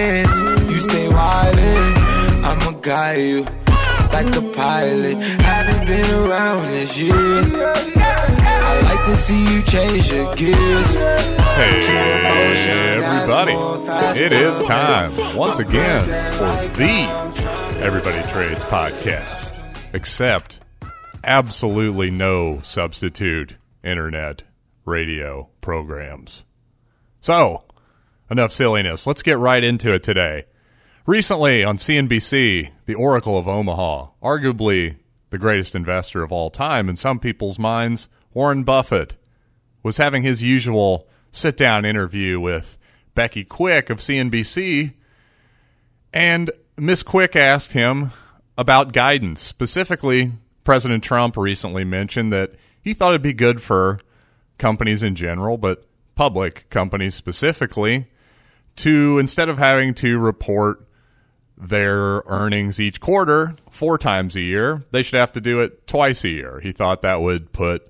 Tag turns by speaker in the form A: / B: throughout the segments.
A: You stay wildin', I'ma guide you like a pilot. Haven't been around this year. I like to see you change your gears.
B: Hey, everybody. It is time once again for the Everybody Trades podcast. Except absolutely no substitute internet radio programs. So, enough silliness. Let's get right into it today. Recently on CNBC, the Oracle of Omaha, arguably the greatest investor of all time in some people's minds, Warren Buffett, was having his usual sit down interview with Becky Quick of CNBC. And Miss Quick asked him about guidance. Specifically, President Trump recently mentioned that he thought it'd be good for companies in general, but public companies specifically, to instead of having to report their earnings each quarter four times a year, they should have to do it twice a year. He thought that would put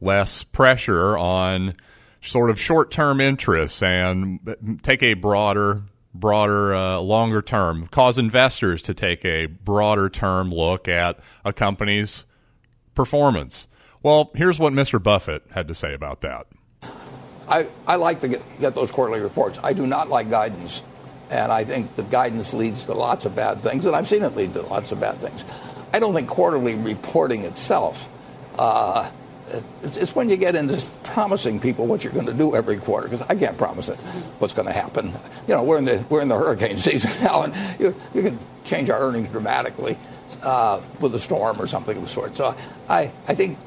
B: less pressure on sort of short-term interests and take a broader broader uh, longer term cause investors to take a broader term look at a company's performance. Well, here's what Mr. Buffett had to say about that.
C: I, I like to get, get those quarterly reports. I do not like guidance. And I think that guidance leads to lots of bad things, and I've seen it lead to lots of bad things. I don't think quarterly reporting itself, uh, it's, it's, when you get into promising people what you're going to do every quarter, because I can't promise it what's going to happen. You know, we're in the, we're in the hurricane season now, and you, you can change our earnings dramatically uh, with a storm or something of the sort. So I, I think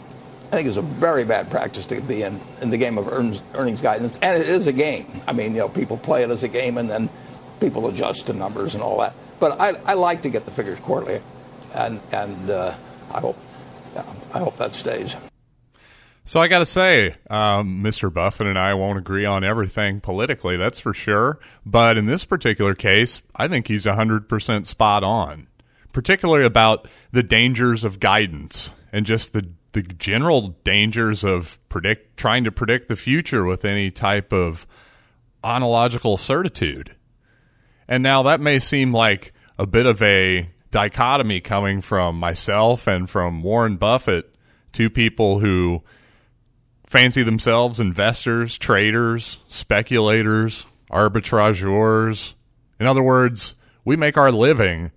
C: I think it's a very bad practice to be in, in the game of earnings, earnings guidance, and it is a game. I mean, you know, people play it as a game, and then people adjust to numbers and all that. But I, I like to get the figures quarterly, and and uh, I hope I hope that stays.
B: So I got to say, um, Mr. Buffett and I won't agree on everything politically, that's for sure. But in this particular case, I think he's 100% spot on, particularly about the dangers of guidance and just the the general dangers of predict trying to predict the future with any type of ontological certitude. And now that may seem like a bit of a dichotomy coming from myself and from Warren Buffett, two people who fancy themselves investors, traders, speculators, arbitrageurs. In other words, we make our living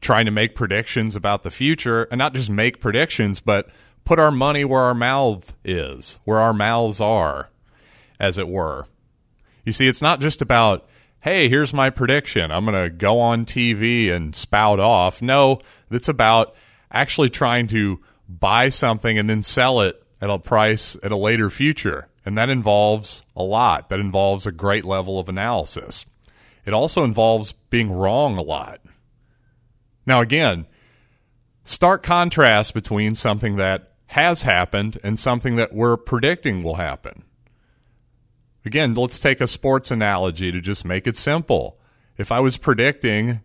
B: trying to make predictions about the future and not just make predictions, but put our money where our mouth is, where our mouths are, as it were. You see, it's not just about, hey, here's my prediction. I'm going to go on TV and spout off. No, it's about actually trying to buy something and then sell it at a price at a later future. And that involves a lot. That involves a great level of analysis. It also involves being wrong a lot. Now, again, stark contrast between something that has happened and something that we're predicting will happen. Again, let's take a sports analogy to just make it simple. If I was predicting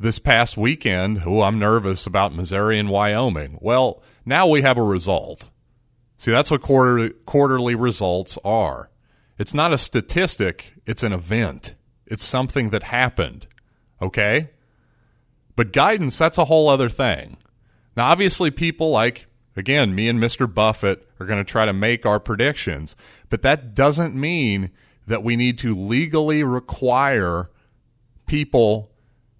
B: this past weekend, oh, I'm nervous about Missouri and Wyoming. Well, now we have a result. See, that's what quarter, quarterly results are. It's not a statistic, it's an event. It's something that happened. Okay? But guidance, that's a whole other thing. Now, obviously, people like Again, me and Mr. Buffett are going to try to make our predictions, but that doesn't mean that we need to legally require people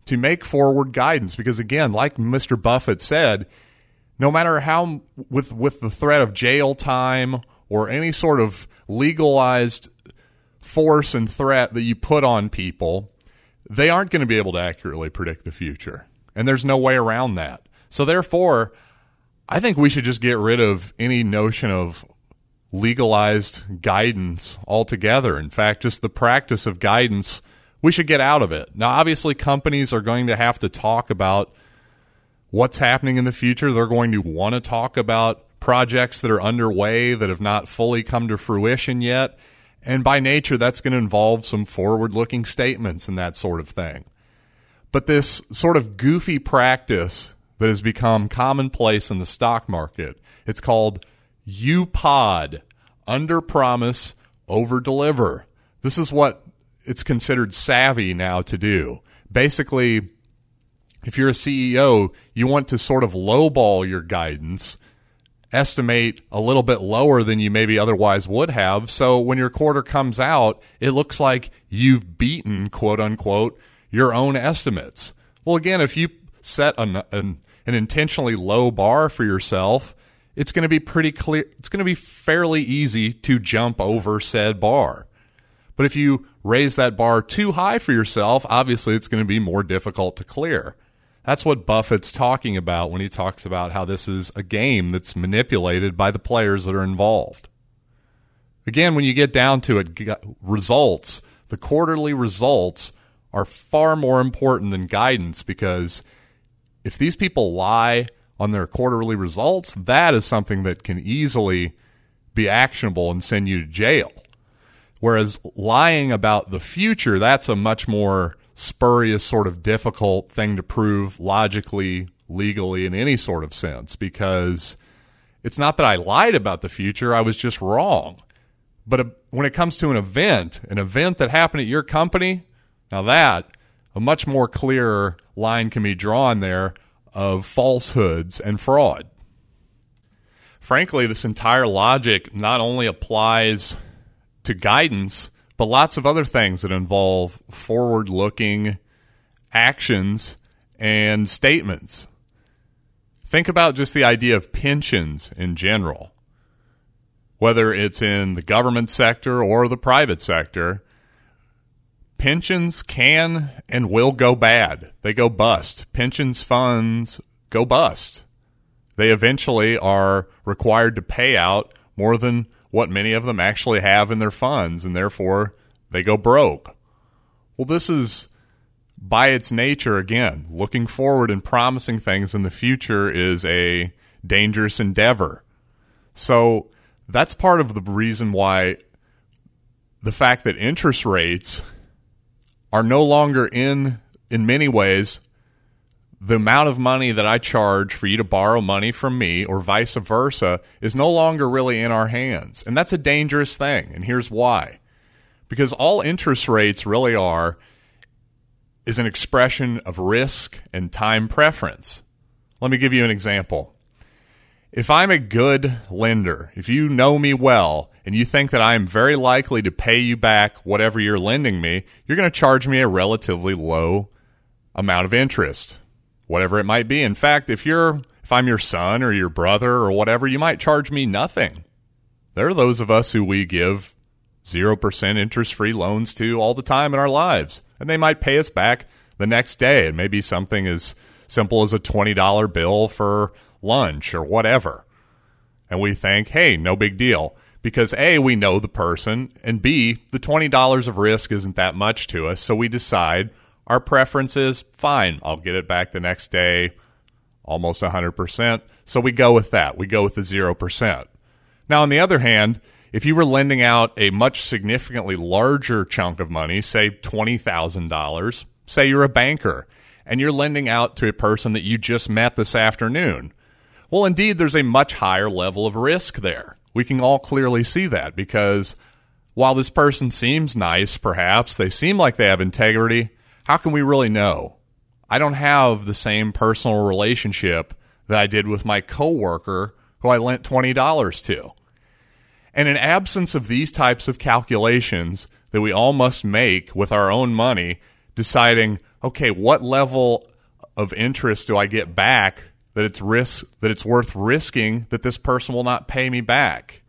B: to make forward guidance because again, like Mr. Buffett said, no matter how with with the threat of jail time or any sort of legalized force and threat that you put on people, they aren't going to be able to accurately predict the future. And there's no way around that. So therefore, I think we should just get rid of any notion of legalized guidance altogether. In fact, just the practice of guidance, we should get out of it. Now, obviously, companies are going to have to talk about what's happening in the future. They're going to want to talk about projects that are underway that have not fully come to fruition yet. And by nature, that's going to involve some forward looking statements and that sort of thing. But this sort of goofy practice that has become commonplace in the stock market. It's called UPOD, under promise, over deliver. This is what it's considered savvy now to do. Basically, if you're a CEO, you want to sort of lowball your guidance, estimate a little bit lower than you maybe otherwise would have. So when your quarter comes out, it looks like you've beaten, quote unquote, your own estimates. Well, again, if you set an, an, an intentionally low bar for yourself, it's going to be pretty clear. It's going to be fairly easy to jump over said bar. But if you raise that bar too high for yourself, obviously it's going to be more difficult to clear. That's what Buffett's talking about when he talks about how this is a game that's manipulated by the players that are involved. Again, when you get down to it, results, the quarterly results are far more important than guidance because if these people lie on their quarterly results, that is something that can easily be actionable and send you to jail. Whereas lying about the future, that's a much more spurious, sort of difficult thing to prove logically, legally, in any sort of sense, because it's not that I lied about the future, I was just wrong. But a, when it comes to an event, an event that happened at your company, now that a much more clear line can be drawn there of falsehoods and fraud. Frankly, this entire logic not only applies to guidance, but lots of other things that involve forward looking actions and statements. Think about just the idea of pensions in general. Whether it's in the government sector or the private sector, pensions can and will go bad. They go bust. Pensions funds go bust. They eventually are required to pay out more than what many of them actually have in their funds, and therefore they go broke. Well, this is by its nature, again, looking forward and promising things in the future is a dangerous endeavor. So that's part of the reason why the fact that interest rates are no longer in, in many ways, the amount of money that I charge for you to borrow money from me or vice versa is no longer really in our hands. And that's a dangerous thing. And here's why. Because all interest rates really are is an expression of risk and time preference. Let me give you an example. If I'm a good lender, if you know me well, and you think that I am very likely to pay you back whatever you're lending me, you're going to charge me a relatively low amount of interest whatever it might be. In fact, if you're if I'm your son or your brother or whatever, you might charge me nothing. There are those of us who we give 0% interest free loans to all the time in our lives, and they might pay us back the next day. It may be something as simple as a $20 bill for lunch or whatever. And we think, hey, no big deal. Because A, we know the person, and B, the $20 of risk isn't that much to us. So we decide, our preference is fine, I'll get it back the next day, almost 100%. So we go with that. We go with the 0%. Now, on the other hand, if you were lending out a much significantly larger chunk of money, say $20,000, say you're a banker, and you're lending out to a person that you just met this afternoon, well, indeed, there's a much higher level of risk there. We can all clearly see that because while this person seems nice, perhaps, they seem like they have integrity, how can we really know? I don't have the same personal relationship that I did with my coworker who I lent $20 to. And in absence of these types of calculations that we all must make with our own money, deciding, okay, what level of interest do I get back that it's risk that it's worth risking that this person will not pay me back?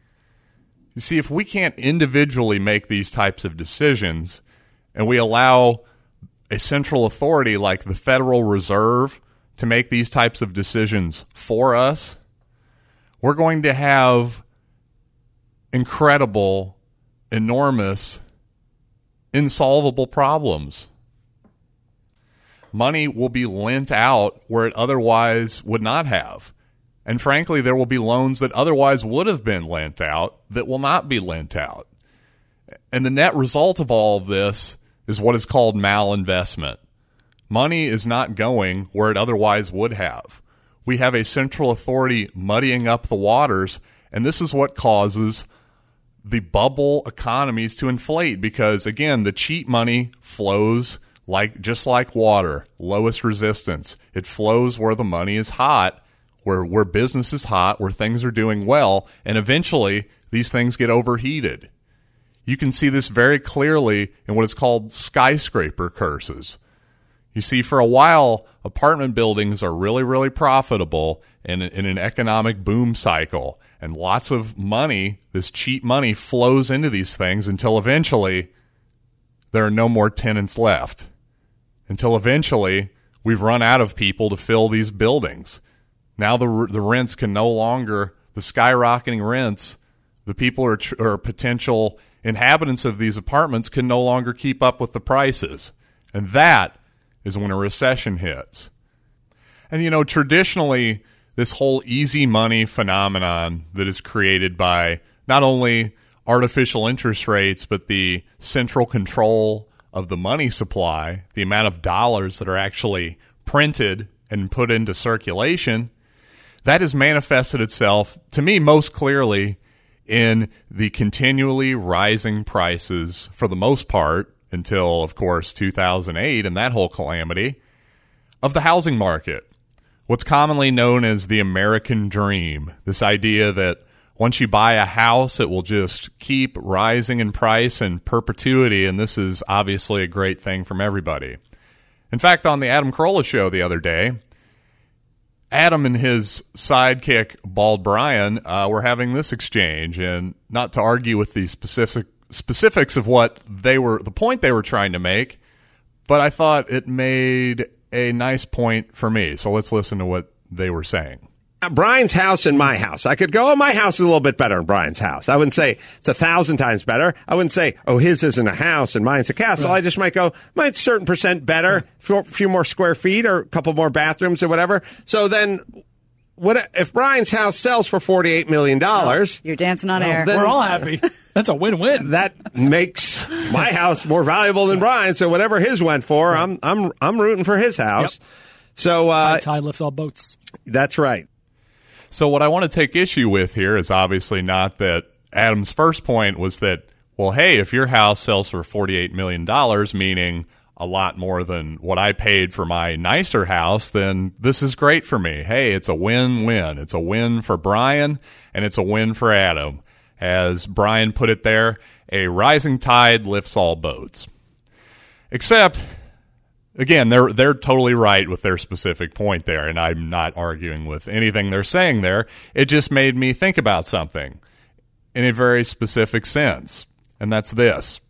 B: You see, if we can't individually make these types of decisions and we allow a central authority like the Federal Reserve to make these types of decisions for us, we're going to have incredible, enormous, insolvable problems. Money will be lent out where it otherwise would not have. And frankly, there will be loans that otherwise would have been lent out that will not be lent out. And the net result of all of this is what is called malinvestment. Money is not going where it otherwise would have. We have a central authority muddying up the waters, and this is what causes the bubble economies to inflate because again, the cheap money flows like just like water, lowest resistance. It flows where the money is hot, where where business is hot, where things are doing well, and eventually these things get overheated. You can see this very clearly in what is called skyscraper curses. You see, for a while, apartment buildings are really, really profitable in, in an economic boom cycle. And lots of money, this cheap money, flows into these things until eventually there are no more tenants left. Until eventually we've run out of people to fill these buildings. Now the, the rents can no longer, the skyrocketing rents, the people are potential inhabitants of these apartments can no longer keep up with the prices. And that is when a recession hits. And you know, traditionally, this whole easy money phenomenon that is created by not only artificial interest rates, but the central control of the money supply, the amount of dollars that are actually printed and put into circulation, that has manifested itself to me most clearly in the continually rising prices for the most part until, of course, 2008 and that whole calamity of the housing market. What's commonly known as the American dream. This idea that once you buy a house, it will just keep rising in price in perpetuity. And this is obviously a great thing from everybody. In fact, on the Adam Carolla show the other day, Adam and his sidekick, Bald Brian, uh, were having this exchange. And not to argue with the specific specifics of what they were, the point they were trying to make, but I thought it made a nice point for me. So let's listen to what they were saying.
D: Brian's house and my house. I could go, oh, my house is a little bit better than Brian's house. I wouldn't say it's a thousand times better. I wouldn't say, oh, his isn't a house and mine's a castle. Right. I just might go, mine's certain percent better, a few more square feet or a couple more bathrooms or whatever. So then what if Brian's house sells for forty eight million dollars?
E: Oh, you're dancing on air.
F: We're all happy. That's a win win.
D: That makes my house more valuable than Brian's. So whatever his went for, right. I'm I'm I'm rooting for his house. Yep. So
F: uh, tide lifts all boats.
D: That's right.
B: So what I want to take issue with here is obviously not that Adam's first point was that well, hey, if your house sells for forty eight million dollars, meaning a lot more than what I paid for my nicer house, then this is great for me. Hey, it's a win win. It's a win for Brian and it's a win for Adam. As Brian put it there, a rising tide lifts all boats. Except, again, they're, they're totally right with their specific point there, and I'm not arguing with anything they're saying there. It just made me think about something in a very specific sense, and that's this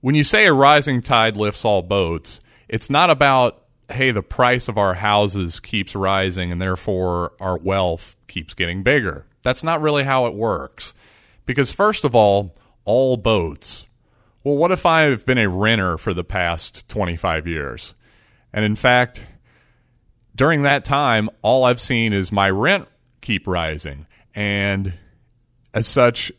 B: when you say a rising tide lifts all boats, it's not about, hey, the price of our houses keeps rising and therefore our wealth keeps getting bigger. That's not really how it works. Because, first of all, all boats. Well, what if I've been a renter for the past 25 years? And in fact, during that time, all I've seen is my rent keep rising. And as such,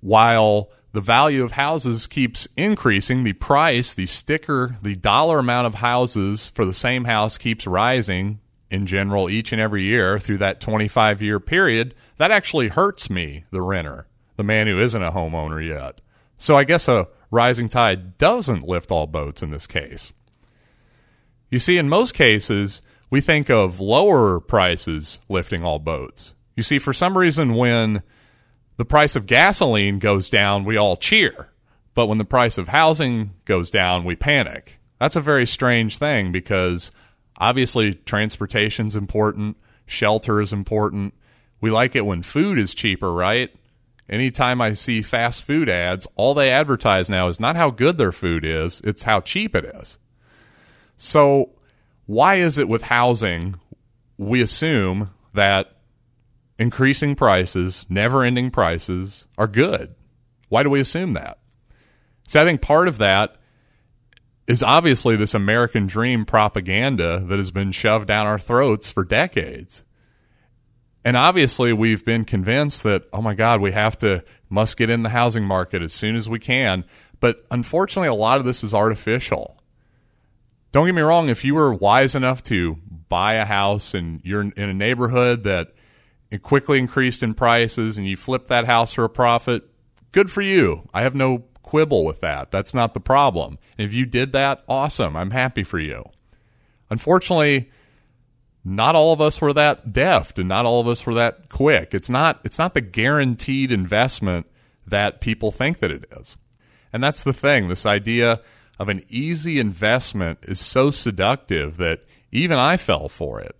B: while the value of houses keeps increasing. The price, the sticker, the dollar amount of houses for the same house keeps rising in general each and every year through that 25 year period. That actually hurts me, the renter, the man who isn't a homeowner yet. So I guess a rising tide doesn't lift all boats in this case. You see, in most cases, we think of lower prices lifting all boats. You see, for some reason, when the price of gasoline goes down, we all cheer. But when the price of housing goes down, we panic. That's a very strange thing because obviously transportation is important, shelter is important. We like it when food is cheaper, right? Anytime I see fast food ads, all they advertise now is not how good their food is, it's how cheap it is. So, why is it with housing we assume that increasing prices, never ending prices are good. Why do we assume that? So I think part of that is obviously this American dream propaganda that has been shoved down our throats for decades. And obviously, we've been convinced that, oh my God, we have to, must get in the housing market as soon as we can. But unfortunately, a lot of this is artificial. Don't get me wrong, if you were wise enough to buy a house and you're in a neighborhood that quickly increased in prices and you flip that house for a profit, good for you. I have no quibble with that. That's not the problem. And if you did that, awesome. I'm happy for you. Unfortunately, not all of us were that deft and not all of us were that quick. It's not it's not the guaranteed investment that people think that it is. And that's the thing. This idea of an easy investment is so seductive that even I fell for it.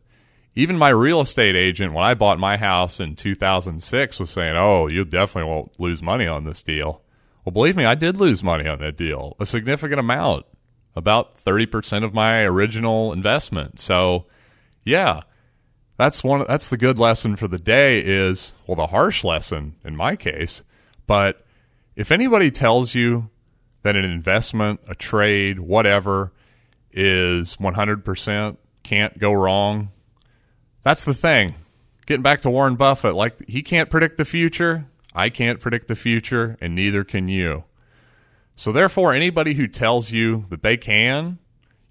B: Even my real estate agent, when I bought my house in 2006, was saying, Oh, you definitely won't lose money on this deal. Well, believe me, I did lose money on that deal, a significant amount, about 30% of my original investment. So, yeah, that's one that's the good lesson for the day is well the harsh lesson in my case but if anybody tells you that an investment a trade whatever is 100% can't go wrong that's the thing. Getting back to Warren Buffett like he can't predict the future. I can't predict the future and neither can you. So therefore anybody who tells you that they can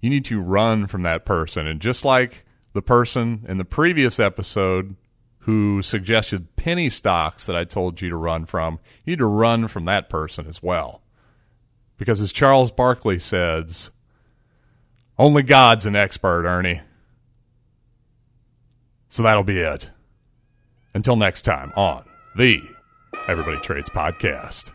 B: you need to run from that person. And just like the person in the previous episode who suggested penny stocks that I told you to run from, you need to run from that person as well. Because as Charles Barkley says, only God's an expert, Ernie. So that'll be it. Until next time on the Everybody Trades Podcast.